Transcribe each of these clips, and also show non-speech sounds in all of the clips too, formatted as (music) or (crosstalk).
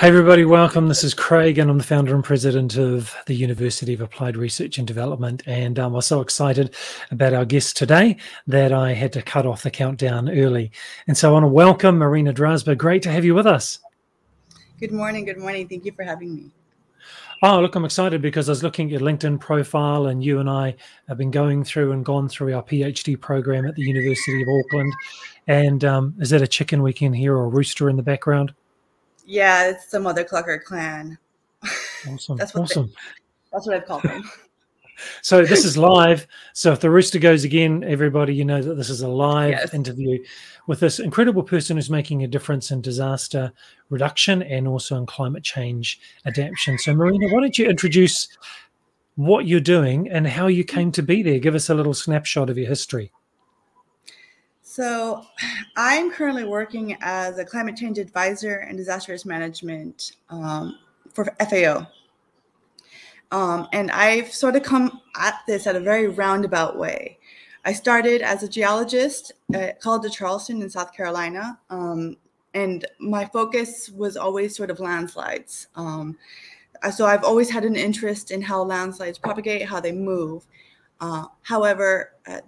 Hey, everybody, welcome. This is Craig, and I'm the founder and president of the University of Applied Research and Development. And um, I was so excited about our guest today that I had to cut off the countdown early. And so I want to welcome Marina Drasba. Great to have you with us. Good morning. Good morning. Thank you for having me. Oh, look, I'm excited because I was looking at your LinkedIn profile, and you and I have been going through and gone through our PhD program at the University of Auckland. And um, is that a chicken we can hear or a rooster in the background? Yeah, it's some other Clucker clan. Awesome. that's what awesome. They, that's what I've called them. (laughs) so this is live. So if the rooster goes again, everybody, you know that this is a live yes. interview with this incredible person who's making a difference in disaster reduction and also in climate change adaptation. So Marina, why don't you introduce what you're doing and how you came to be there? Give us a little snapshot of your history. So, (sighs) I'm currently working as a climate change advisor and disaster risk management um, for FAO. Um, and I've sort of come at this at a very roundabout way. I started as a geologist at College of Charleston in South Carolina. Um, and my focus was always sort of landslides. Um, so I've always had an interest in how landslides propagate, how they move. Uh, however, uh,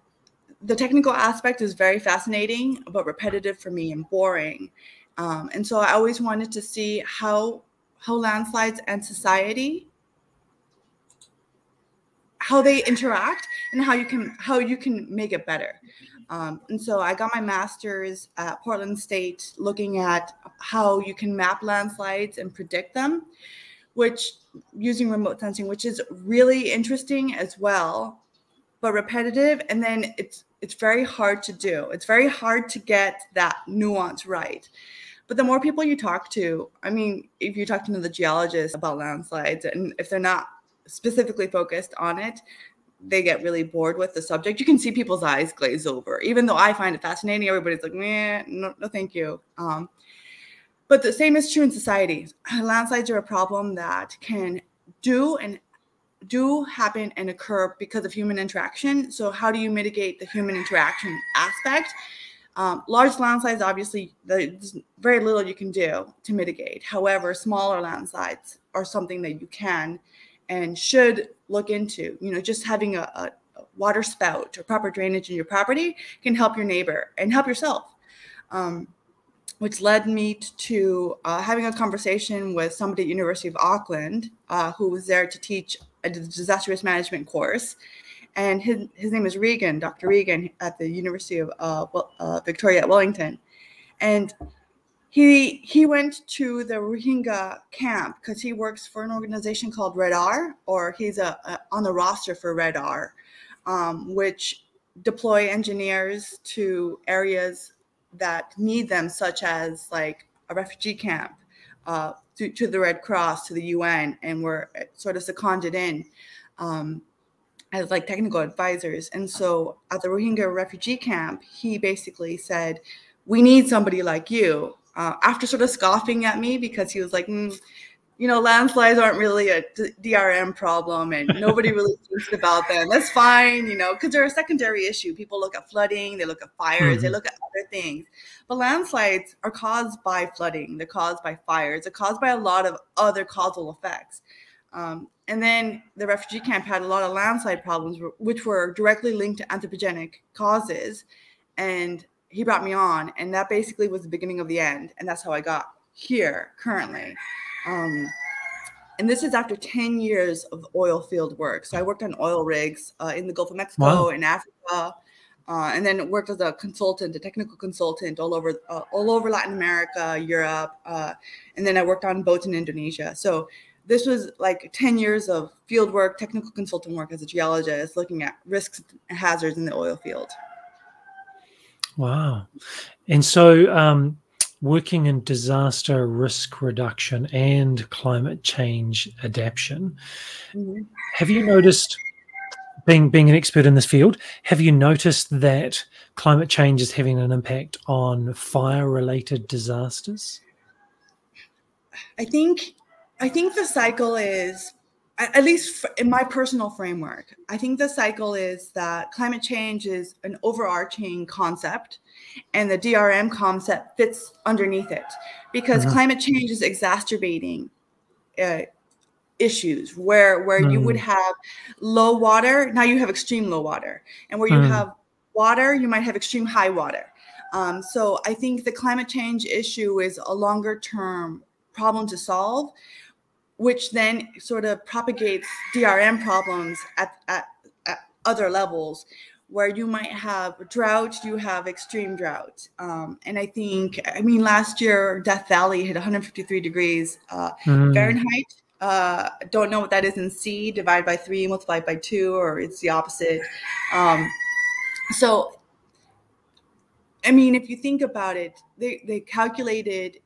the technical aspect is very fascinating, but repetitive for me and boring. Um, and so I always wanted to see how how landslides and society how they interact and how you can how you can make it better. Um, and so I got my master's at Portland State looking at how you can map landslides and predict them, which using remote sensing, which is really interesting as well, but repetitive. And then it's it's very hard to do. It's very hard to get that nuance right. But the more people you talk to, I mean, if you talk to the geologists about landslides, and if they're not specifically focused on it, they get really bored with the subject. You can see people's eyes glaze over. Even though I find it fascinating, everybody's like, "Meh, no, no, thank you." Um, but the same is true in society. (clears throat) Landslides are a problem that can do and do happen and occur because of human interaction. So, how do you mitigate the human interaction aspect? Um, large landslides, obviously, there's very little you can do to mitigate. However, smaller landslides are something that you can and should look into. You know, just having a, a water spout or proper drainage in your property can help your neighbor and help yourself. Um, which led me to uh, having a conversation with somebody at University of Auckland uh, who was there to teach a disaster risk management course. And his, his name is Regan, Dr. Regan at the University of uh, uh, Victoria at Wellington. And he he went to the Rohingya camp because he works for an organization called Red R, or he's a, a on the roster for Red R, um, which deploy engineers to areas that need them, such as like a refugee camp, uh, to, to the Red Cross, to the UN, and we're sort of seconded in um, as like technical advisors. And so at the Rohingya refugee camp, he basically said, "We need somebody like you." Uh, after sort of scoffing at me because he was like, mm, you know, landslides aren't really a DRM problem and (laughs) nobody really thinks about them. That's fine, you know, because they're a secondary issue. People look at flooding, they look at fires, mm-hmm. they look at other things. But landslides are caused by flooding, they're caused by fires, they're caused by a lot of other causal effects. Um, and then the refugee camp had a lot of landslide problems, which were directly linked to anthropogenic causes. And he brought me on, and that basically was the beginning of the end. And that's how I got here currently. Um, and this is after 10 years of oil field work. So I worked on oil rigs uh, in the Gulf of Mexico, wow. in Africa, uh, and then worked as a consultant, a technical consultant all over uh, all over Latin America, Europe, uh, and then I worked on boats in Indonesia. So this was like 10 years of field work, technical consultant work as a geologist, looking at risks and hazards in the oil field. Wow. And so um, working in disaster risk reduction and climate change adaptation. Mm-hmm. Have you noticed, being being an expert in this field, have you noticed that climate change is having an impact on fire-related disasters? I think I think the cycle is at least in my personal framework, I think the cycle is that climate change is an overarching concept and the DRM concept fits underneath it because mm-hmm. climate change is exacerbating uh, issues where where you would mm. have low water now you have extreme low water and where you mm. have water you might have extreme high water um, so i think the climate change issue is a longer term problem to solve which then sort of propagates drm problems at, at, at other levels where you might have drought, you have extreme drought. Um, and I think, I mean, last year, Death Valley hit 153 degrees uh, mm. Fahrenheit. Uh, don't know what that is in C, divide by three, multiply by two, or it's the opposite. Um, so, I mean, if you think about it, they, they calculated,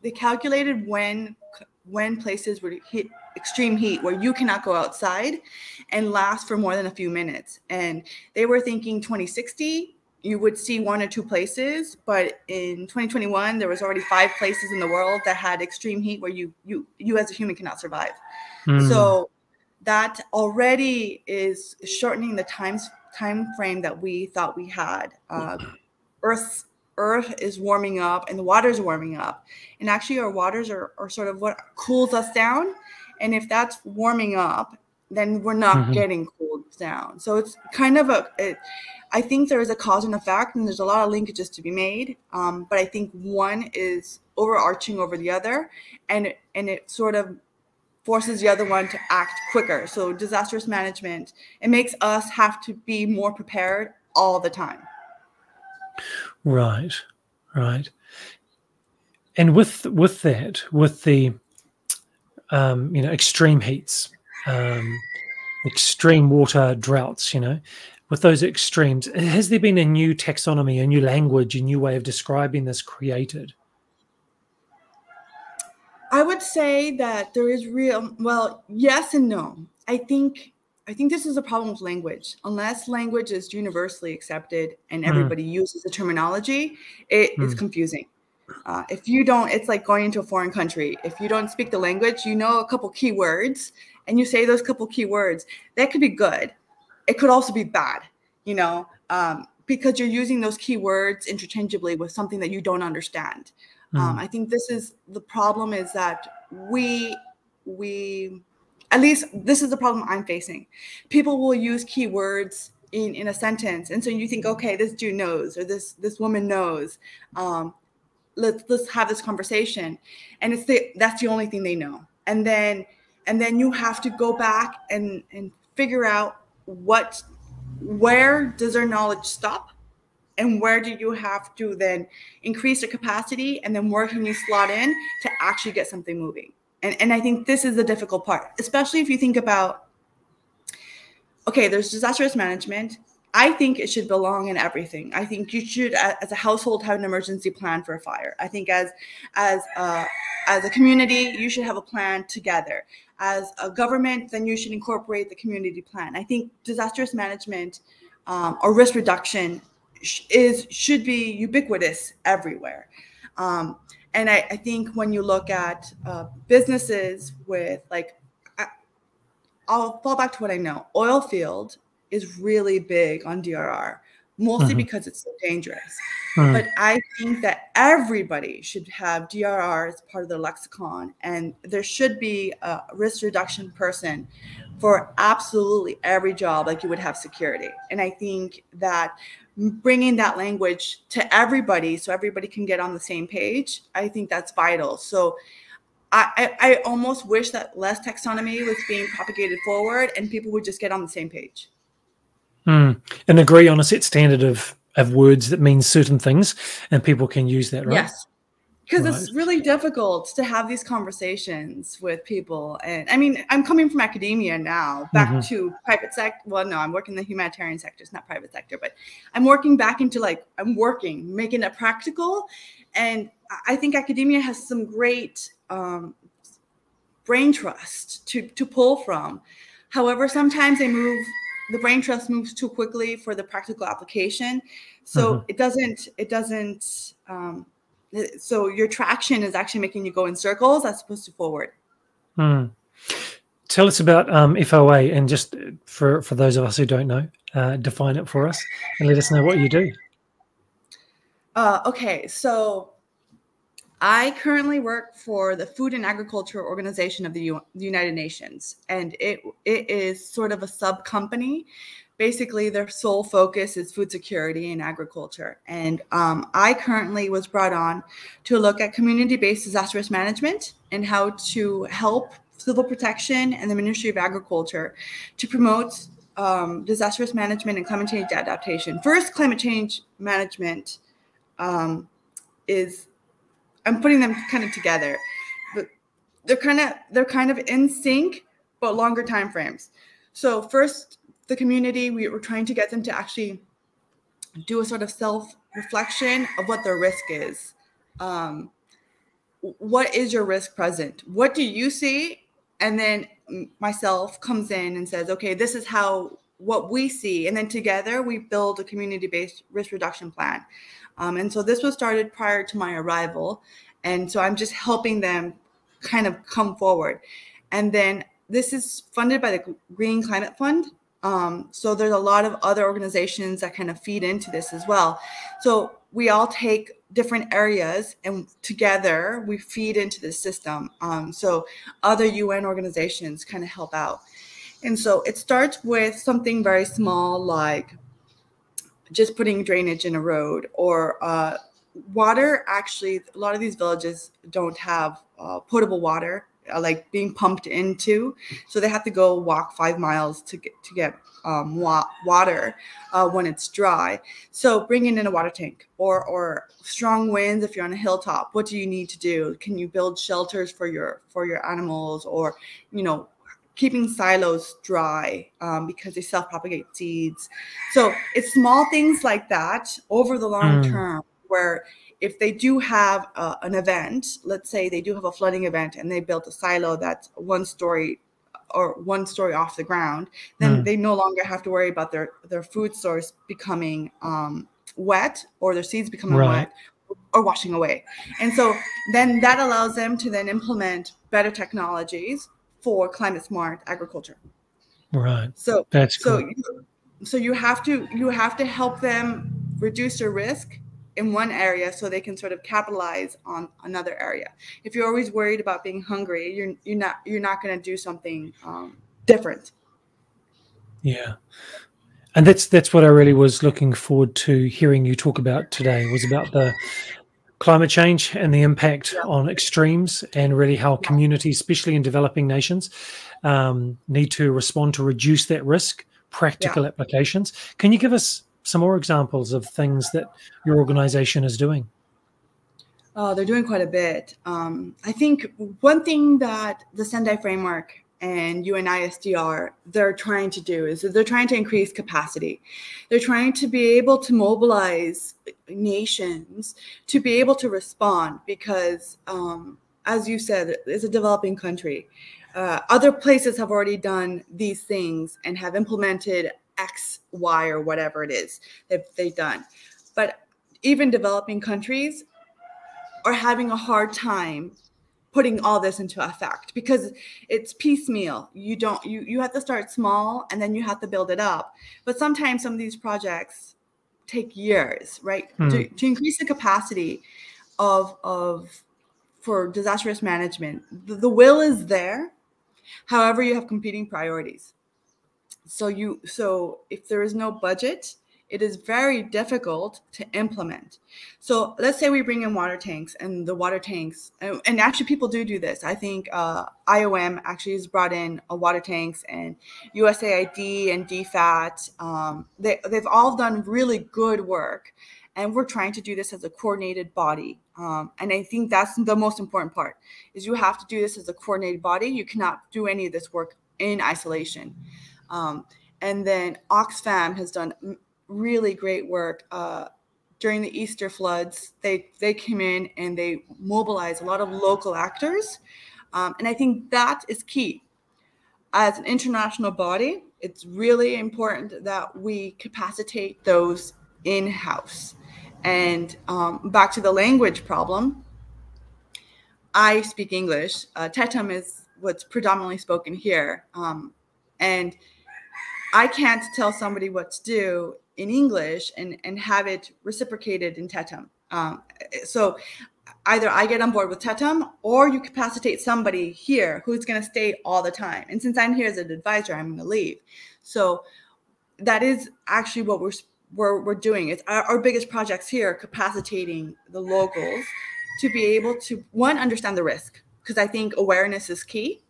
they calculated when, when places would hit extreme heat where you cannot go outside and last for more than a few minutes. And they were thinking 2060, you would see one or two places, but in 2021 there was already five places in the world that had extreme heat where you you you as a human cannot survive. Mm. So that already is shortening the times time frame that we thought we had. Uh, Earth Earth is warming up and the waters are warming up, and actually our waters are, are sort of what cools us down and if that's warming up, then we're not mm-hmm. getting cooled down. So it's kind of a, it, I think there is a cause and effect, and there's a lot of linkages to be made. Um, but I think one is overarching over the other, and and it sort of forces the other one to act quicker. So disaster risk management, it makes us have to be more prepared all the time. Right, right. And with with that, with the um, you know, extreme heats, um, extreme water droughts, you know, with those extremes, has there been a new taxonomy, a new language, a new way of describing this created? I would say that there is real well, yes and no. I think I think this is a problem with language. Unless language is universally accepted and hmm. everybody mm. uses the terminology, it mm. is confusing. Uh, if you don't, it's like going into a foreign country. If you don't speak the language, you know a couple key words, and you say those couple key words. That could be good. It could also be bad. You know, um, because you're using those key words interchangeably with something that you don't understand. Mm. Um, I think this is the problem. Is that we we at least this is the problem I'm facing. People will use keywords in in a sentence, and so you think, okay, this dude knows or this this woman knows. Um, let's let's have this conversation and it's the that's the only thing they know and then and then you have to go back and and figure out what where does their knowledge stop and where do you have to then increase the capacity and then where can you slot in to actually get something moving and and i think this is the difficult part especially if you think about okay there's disaster risk management I think it should belong in everything. I think you should, as a household, have an emergency plan for a fire. I think as as a, as a community, you should have a plan together. As a government, then you should incorporate the community plan. I think disaster risk management um, or risk reduction is should be ubiquitous everywhere. Um, and I, I, think when you look at uh, businesses with like, I, I'll fall back to what I know. Oil field is really big on DRR, mostly mm-hmm. because it's so dangerous. Mm-hmm. But I think that everybody should have DRR as part of their lexicon, and there should be a risk reduction person for absolutely every job, like you would have security. And I think that bringing that language to everybody so everybody can get on the same page, I think that's vital. So I, I, almost wish that less taxonomy was being propagated forward and people would just get on the same page. Mm. And agree on a set standard of of words that means certain things, and people can use that, right? Yes, because right. it's really difficult to have these conversations with people. And I mean, I'm coming from academia now, back mm-hmm. to private sector. Well, no, I'm working in the humanitarian sector, it's not private sector, but I'm working back into like I'm working, making it practical. And I think academia has some great um, brain trust to to pull from. However, sometimes they move the brain trust moves too quickly for the practical application so mm-hmm. it doesn't it doesn't um, so your traction is actually making you go in circles as opposed to forward mm. tell us about um, FOA and just for, for those of us who don't know, uh, define it for us and let us know what you do. Uh, okay, so I currently work for the Food and Agriculture Organization of the, U- the United Nations, and it it is sort of a sub company. Basically, their sole focus is food security and agriculture. And um, I currently was brought on to look at community-based disaster risk management and how to help civil protection and the Ministry of Agriculture to promote um, disaster risk management and climate change adaptation. First, climate change management um, is I'm putting them kind of together. But they're kind of they're kind of in sync, but longer time frames. So first, the community we were trying to get them to actually do a sort of self reflection of what their risk is. Um, what is your risk present? What do you see? And then myself comes in and says, okay, this is how what we see. And then together we build a community based risk reduction plan. Um, and so this was started prior to my arrival. And so I'm just helping them kind of come forward. And then this is funded by the Green Climate Fund. Um, so there's a lot of other organizations that kind of feed into this as well. So we all take different areas and together we feed into the system. Um, so other UN organizations kind of help out. And so it starts with something very small like just putting drainage in a road or uh, water. Actually, a lot of these villages don't have uh, potable water, like being pumped into, so they have to go walk five miles to get to get um, wa- water uh, when it's dry. So bringing in a water tank or or strong winds if you're on a hilltop. What do you need to do? Can you build shelters for your for your animals or you know keeping silos dry um, because they self-propagate seeds. So it's small things like that over the long mm. term where if they do have uh, an event, let's say they do have a flooding event and they built a silo that's one story or one story off the ground, then mm. they no longer have to worry about their their food source becoming um, wet or their seeds becoming right. wet or washing away. And so then that allows them to then implement better technologies for climate smart agriculture. Right. So that's so cool. you, so you have to you have to help them reduce their risk in one area so they can sort of capitalize on another area. If you're always worried about being hungry, you're you're not you're not going to do something um, different. Yeah. And that's that's what I really was looking forward to hearing you talk about today was about the climate change and the impact yeah. on extremes and really how yeah. communities, especially in developing nations, um, need to respond to reduce that risk, practical yeah. applications. Can you give us some more examples of things that your organization is doing? Oh, they're doing quite a bit. Um, I think one thing that the Sendai framework and UNISDR they're trying to do is they're trying to increase capacity. They're trying to be able to mobilize nations to be able to respond because, um, as you said, it's a developing country. Uh, other places have already done these things and have implemented X, Y, or whatever it is that they've done. But even developing countries are having a hard time putting all this into effect because it's piecemeal. You don't you you have to start small and then you have to build it up. But sometimes some of these projects take years right? Hmm. to, to increase the capacity of of for disaster risk management. The, the will is there. However you have competing priorities so you so if there is no budget it is very difficult to implement. So let's say we bring in water tanks and the water tanks, and, actually people do do this. I think uh, IOM actually has brought in water tanks and USAID and DFAT. Um, they, they've all done really good work. And we're trying to do this as a coordinated body. Um, and I think that's the most important part is you have to do this as a coordinated body. You cannot do any of this work in isolation. Um, and then Oxfam has done really great work uh, during the Easter floods. They they came in and they mobilized a lot of local actors, um, and I think that is key. As an international body, it's really important that we capacitate those in house. And um, back to the language problem, I speak English. Uh, Tetum is what's predominantly spoken here. Um, and I can't tell somebody what to do in English and, and have it reciprocated in Tetum. Um, so either I get on board with Tetum or you capacitate somebody here who's going to stay all the time. And since I'm here as an advisor, I'm going to leave. So that is actually what we're we're, we're doing. It's our, our biggest projects here, capacitating the locals to be able to one understand the risk because I think awareness is key.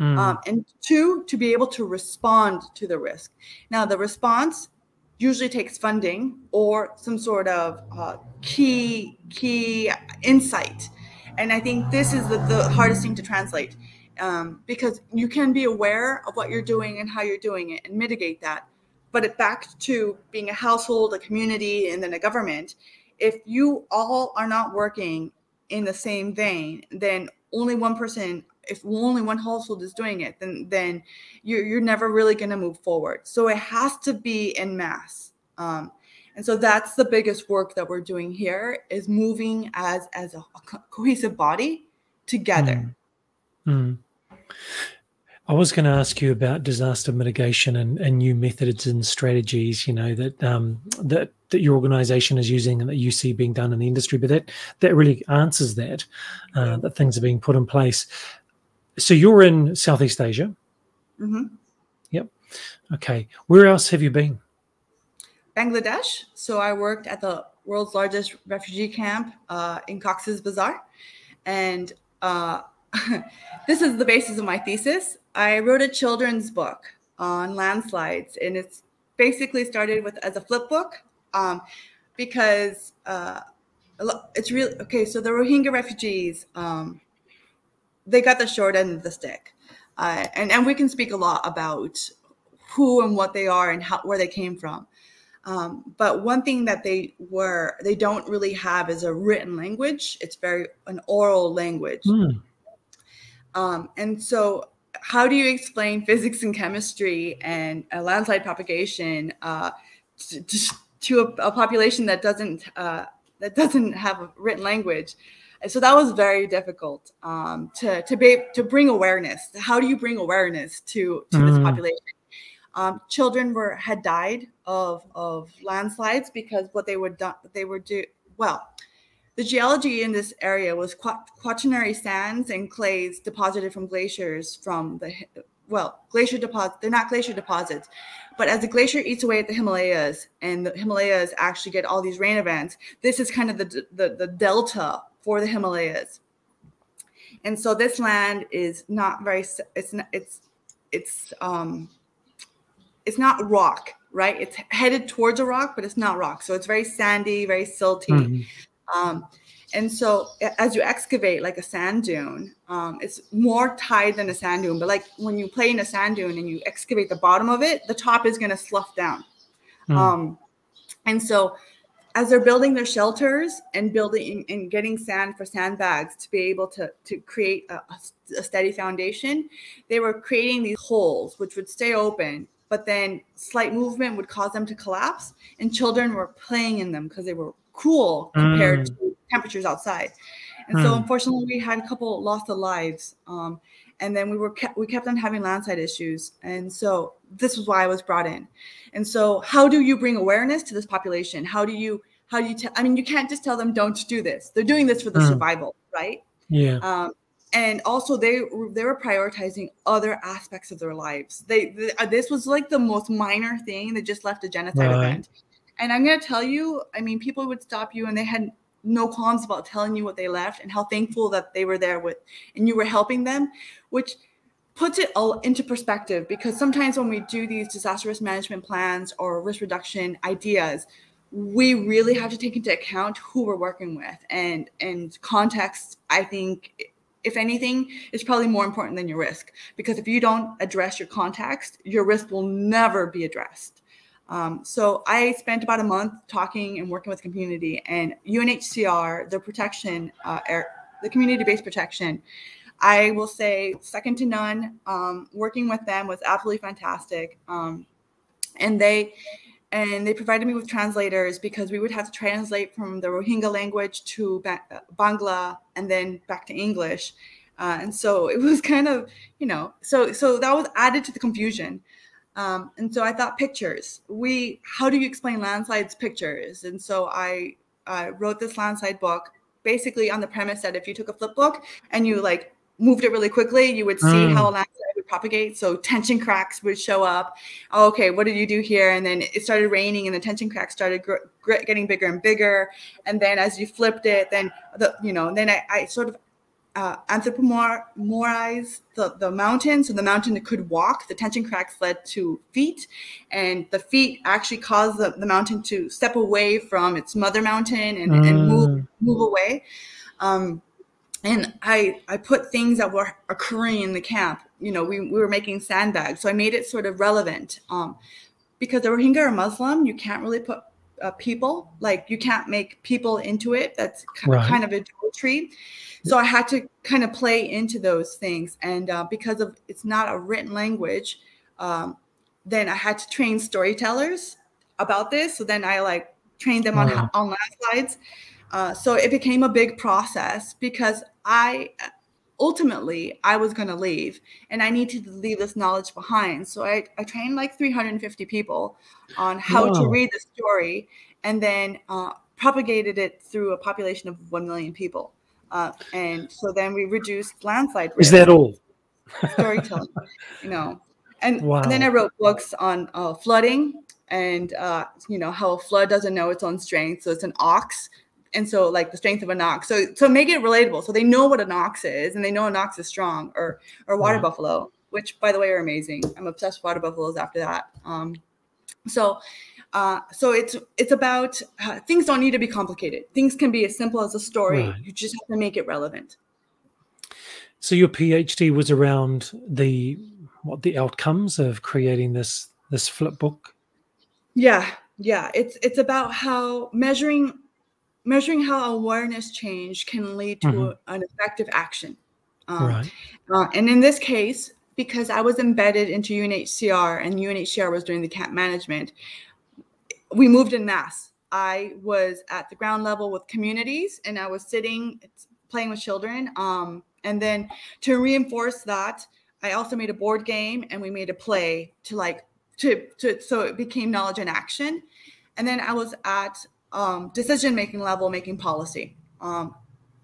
Mm. Um, and two, to be able to respond to the risk. Now, the response usually takes funding or some sort of uh, key key insight and i think this is the, the hardest thing to translate um, because you can be aware of what you're doing and how you're doing it and mitigate that but it back to being a household a community and then a government if you all are not working in the same vein then only one person if only one household is doing it, then then you're you're never really going to move forward. So it has to be in mass. Um, and so that's the biggest work that we're doing here is moving as as a, a cohesive body together. Mm. Mm. I was going to ask you about disaster mitigation and, and new methods and strategies, you know, that um, that that your organization is using and that you see being done in the industry, but that that really answers that, uh, that things are being put in place. So you're in Southeast Asia. Mm-hmm. Yep. Okay. Where else have you been? Bangladesh. So I worked at the world's largest refugee camp uh, in Cox's Bazar. And uh, (laughs) this is the basis of my thesis. I wrote a children's book on landslides, and it's basically started with as a flip book um, because uh, it's really okay. So the Rohingya refugees, um, they got the short end of the stick. Uh, and, and we can speak a lot about who and what they are and how, where they came from. Um, but one thing that they were they don't really have is a written language. It's very an oral language. Mm. Um, and so, how do you explain physics and chemistry and a landslide propagation uh, to, to a, a, population that doesn't uh, that doesn't have a written language? So that was very difficult um, to to be to bring awareness. How do you bring awareness to to mm. this population? Um, children were had died of of landslides because what they would do, they were do well. The geology in this area was quaternary sands and clays deposited from glaciers from the well glacier deposits. They're not glacier deposits, but as the glacier eats away at the Himalayas and the Himalayas actually get all these rain events, this is kind of the the, the delta for the Himalayas. And so this land is not very it's not, it's it's um it's not rock, right? It's headed towards a rock, but it's not rock. So it's very sandy, very silty. Mm-hmm. Um, and so as you excavate like a sand dune, um, it's more tied than a sand dune. But like when you play in a sand dune and you excavate the bottom of it, the top is going to slough down. Mm. Um, and so as they're building their shelters and building and getting sand for sandbags to be able to, to create a, a steady foundation, they were creating these holes which would stay open, but then slight movement would cause them to collapse. And children were playing in them because they were cool compared mm. to temperatures outside. And mm. so, unfortunately, we had a couple lost of lives. Um, and then we were kept, we kept on having landslide issues. And so, this was why I was brought in. And so, how do you bring awareness to this population? How do you how do you tell? I mean, you can't just tell them don't do this. They're doing this for the mm. survival, right? Yeah. Um, and also they they were prioritizing other aspects of their lives. They, they uh, this was like the most minor thing that just left a genocide right. event. And I'm gonna tell you, I mean, people would stop you and they had no qualms about telling you what they left and how thankful that they were there with and you were helping them, which puts it all into perspective. Because sometimes when we do these disaster risk management plans or risk reduction ideas we really have to take into account who we're working with. And and context i think if anything is probably more important than your risk. Because if you don't address your context your risk will never be addressed um, so i spent about a month talking and working with community and unhcr the protection uh, the community-based protection I will say second to none. Um, working with them was absolutely fantastic. Um, and they and they provided me with translators because we would have to translate from the Rohingya language to Bangla and then back to English. Uh, and so it was kind of, you know, so so that was added to the confusion. Um, and so I thought pictures. We, how do you explain landslides pictures? And so I uh, wrote this landslide book basically on the premise that if you took a flip book and you like moved it really quickly, you would see mm. how a landslide would propagate. So tension cracks would show up. Oh, okay, what did you do here? And then it started raining, and the tension cracks started getting bigger and bigger. And then as you flipped it, then the you know, then I, I sort of uh, anthropomorphize the, the mountain. So the mountain could walk. The tension cracks led to feet, and the feet actually caused the, the mountain to step away from its mother mountain and, mm. and move move away. Um, and I I put things that were occurring in the camp. You know, we, we were making sandbags, so I made it sort of relevant. Um, because the Rohingya are Muslim, you can't really put uh, people like you can't make people into it. That's right. kind of adultery. So I had to kind of play into those things, and uh, because of it's not a written language, um, then I had to train storytellers about this. So then I like trained them wow. on on landslides. Uh, so it became a big process because I ultimately I was going to leave and I need to leave this knowledge behind. So I, I trained like 350 people on how to read the story and then uh, propagated it through a population of 1 million people. Uh, and so then we reduced landslide. Is that all? Storytelling, you know. And, wow. and, then I wrote books on uh, flooding and, uh, you know, how a flood doesn't know its own strength. So it's an ox and so like the strength of an ox so so make it relatable so they know what an ox is and they know an ox is strong or or water buffalo which by the way are amazing i'm obsessed with water buffaloes after that um so uh, so it's it's about uh, things don't need to be complicated. Things can be as simple as a story. Right. You just have to make it relevant. So your PhD was around the what the outcomes of creating this this flip book. Yeah, yeah. It's it's about how measuring measuring how awareness change can lead to mm-hmm. an effective action. Um, right. Uh, and in this case, because I was embedded into UNHCR and UNHCR was doing the camp management, we moved in mass. I was at the ground level with communities and I was sitting playing with children. Um, and then to reinforce that, I also made a board game and we made a play to like to, to so it became knowledge and action. And then I was at um, decision making level making policy. Um,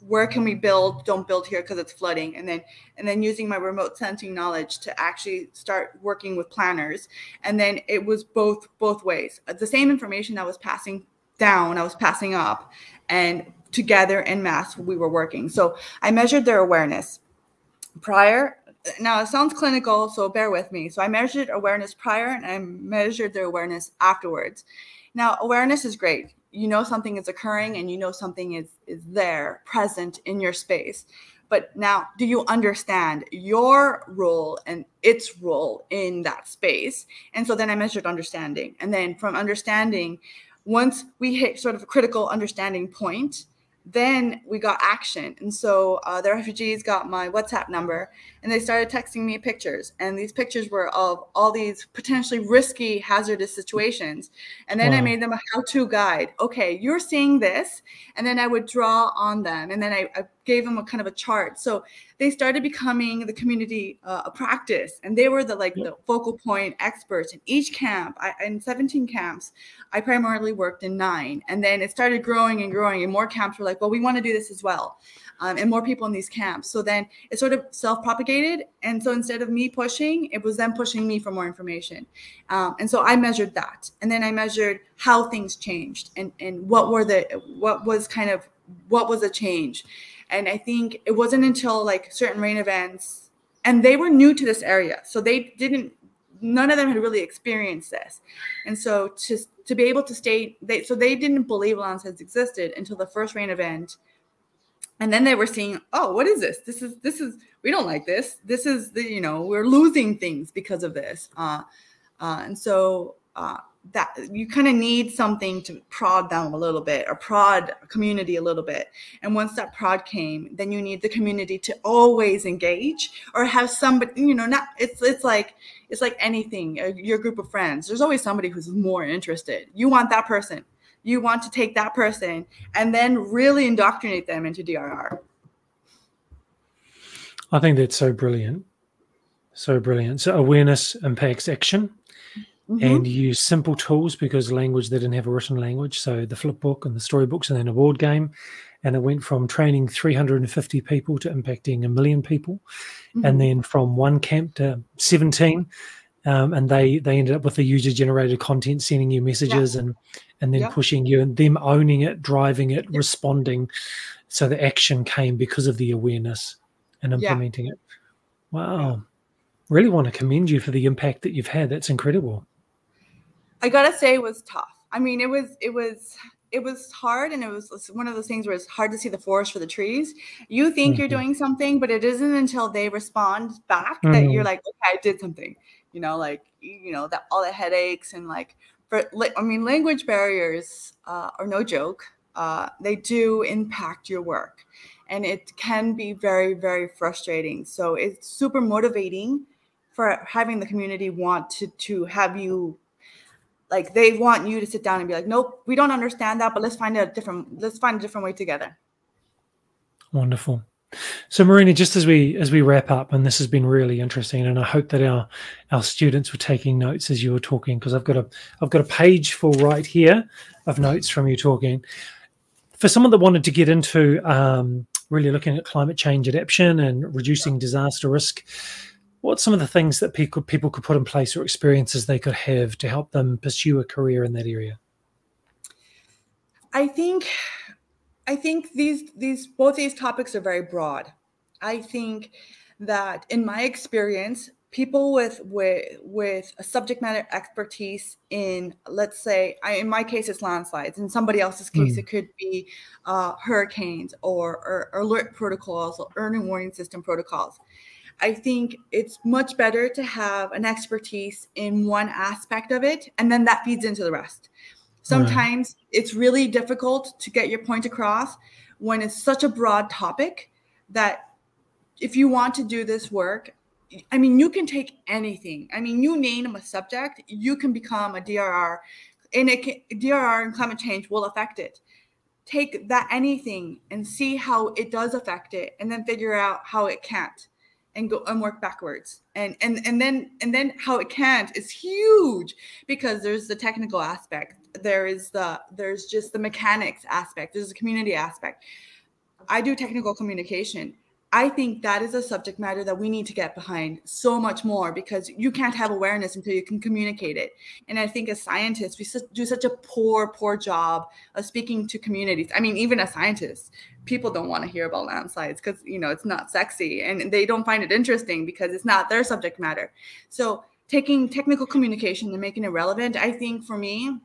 where can we build? Don't build here because it's flooding. And then and then using my remote sensing knowledge to actually start working with planners. And then it was both both ways. The same information i was passing down i was passing up and together in mass we were working. So i measured their awareness. Prior now it sounds clinical so bear with me. So i measured awareness prior and i measured their awareness afterwards. Now awareness is great you know something is occurring and you know something is is there present in your space. But now do you understand your role and its role in that space? And so then i measured understanding. And then from understanding once we hit sort of a critical understanding point then we got action. And so uh, the refugees got my WhatsApp number and they started texting me pictures. And these pictures were of all these potentially risky, hazardous situations. And then wow. I made them a how to guide. Okay, you're seeing this. And then I would draw on them. And then I, I gave them a kind of a chart. So they started becoming the community uh, a practice, and they were the like the focal point experts in each camp. I, in 17 camps, I primarily worked in nine, and then it started growing and growing, and more camps were like, well, we want to do this as well. Um, and more people in these camps. So then it sort of self propagated. And so instead of me pushing, it was them pushing me for more information. Um, and so I measured that. And then I measured how things changed and, and what were the, what was kind of, what was a change. And I think it wasn't until like certain rain events, and they were new to this area. So they didn't, none of them had really experienced this. And so to, to be able to stay, they, so they didn't believe landslides existed until the first rain event. And then they were seeing, oh, what is this? This is, this is, we don't like this. This is the, you know, we're losing things because of this. Uh, uh, and so uh, that you kind of need something to prod them a little bit or prod community a little bit and once that prod came then you need the community to always engage or have somebody you know not it's it's like it's like anything uh, your group of friends there's always somebody who's more interested you want that person you want to take that person and then really indoctrinate them into drr I think that's so brilliant. So brilliant. So awareness impacts action. Mm-hmm. and use simple tools because language they didn't have a written language so the flip book and the storybooks and then a board game and it went from training 350 people to impacting a million people mm-hmm. and then from one camp to 17 um, and they they ended up with the user generated content sending you messages yeah. and and then yeah. pushing you and them owning it driving it yeah. responding so the action came because of the awareness and implementing it wow really want to commend you for the impact that you've had that's incredible i gotta say it was tough i mean it was it was it was hard and it was one of those things where it's hard to see the forest for the trees you think mm-hmm. you're doing something but it isn't until they respond back mm-hmm. that you're mm-hmm. like okay i did something you know like you know that all the headaches and like for i mean language barriers uh, are no joke uh, they do impact your work and it can be very very frustrating so it's super motivating for having the community want to to have you like they want you to sit down and be like nope we don't understand that but let's find a different let's find a different way together. Wonderful. So marina just as we as we wrap up and this has been really interesting and i hope that our our students were taking notes as you were talking because i've got a i've got a page full right here of notes from you talking. For someone that wanted to get into um, really looking at climate change adaptation and reducing disaster risk what's some of the things that people people could put in place or experiences they could have to help them pursue a career in that area? I think I think these these both these topics are very broad. I think that in my experience, people with with with a subject matter expertise in let's say I, in my case it's landslides in somebody else's case mm. it could be uh, hurricanes or, or, alert protocols or early warning system protocols I think it's much better to have an expertise in one aspect of it, and then that feeds into the rest. Sometimes right. it's really difficult to get your point across when it's such a broad topic that if you want to do this work, I mean, you can take anything. I mean, you name a subject, you can become a DRR, and it can, DRR and climate change will affect it. Take that anything and see how it does affect it, and then figure out how it can't and go and work backwards. And and and then and then how it can't is huge because there's the technical aspect. There is the there's just the mechanics aspect. There's a community aspect. I do technical communication. I think that is a subject matter that we need to get behind so much more because you can't have awareness until you can communicate it. And I think as scientists, we do such a poor, poor job of speaking to communities. I mean, even as scientists, people don't want to hear about landslides because you know it's not sexy and they don't find it interesting because it's not their subject matter. So taking technical communication and making it relevant, I think for me,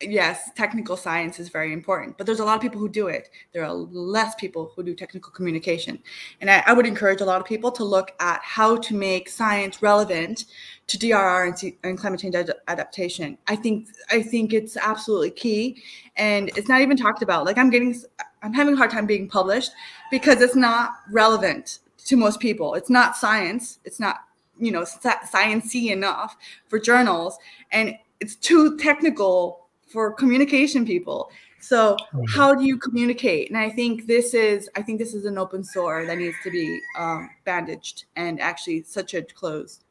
yes, technical science is very important, but there's a lot of people who do it. There are less people who do technical communication. And I, I would encourage a lot of people to look at how to make science relevant to DRR and, and climate change ad- adaptation. I think I think it's absolutely key, and it's not even talked about. Like I'm getting, I'm having a hard time being published because it's not relevant to most people. It's not science. It's not you know sciencey enough for journals, and it's too technical for communication people. So oh, how do you communicate? And I think this is I think this is an open sore that needs to be um, bandaged and actually such a closed.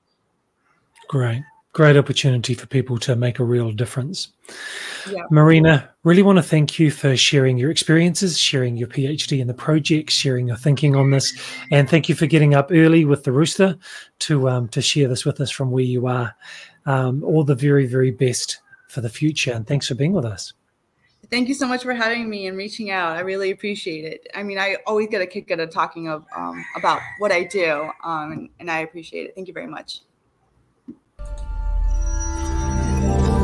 Great. Great opportunity for people to make a real difference. Yeah. Marina, really want to thank you for sharing your experiences, sharing your PhD in the project, sharing your thinking on this, and thank you for getting up early with the rooster to um, to share this with us from where you are. Um, all the very, very best for the future. And thanks for being with us. Thank you so much for having me and reaching out. I really appreciate it. I mean, I always get a kick out of talking of um, about what I do, um, and, and I appreciate it. Thank you very much.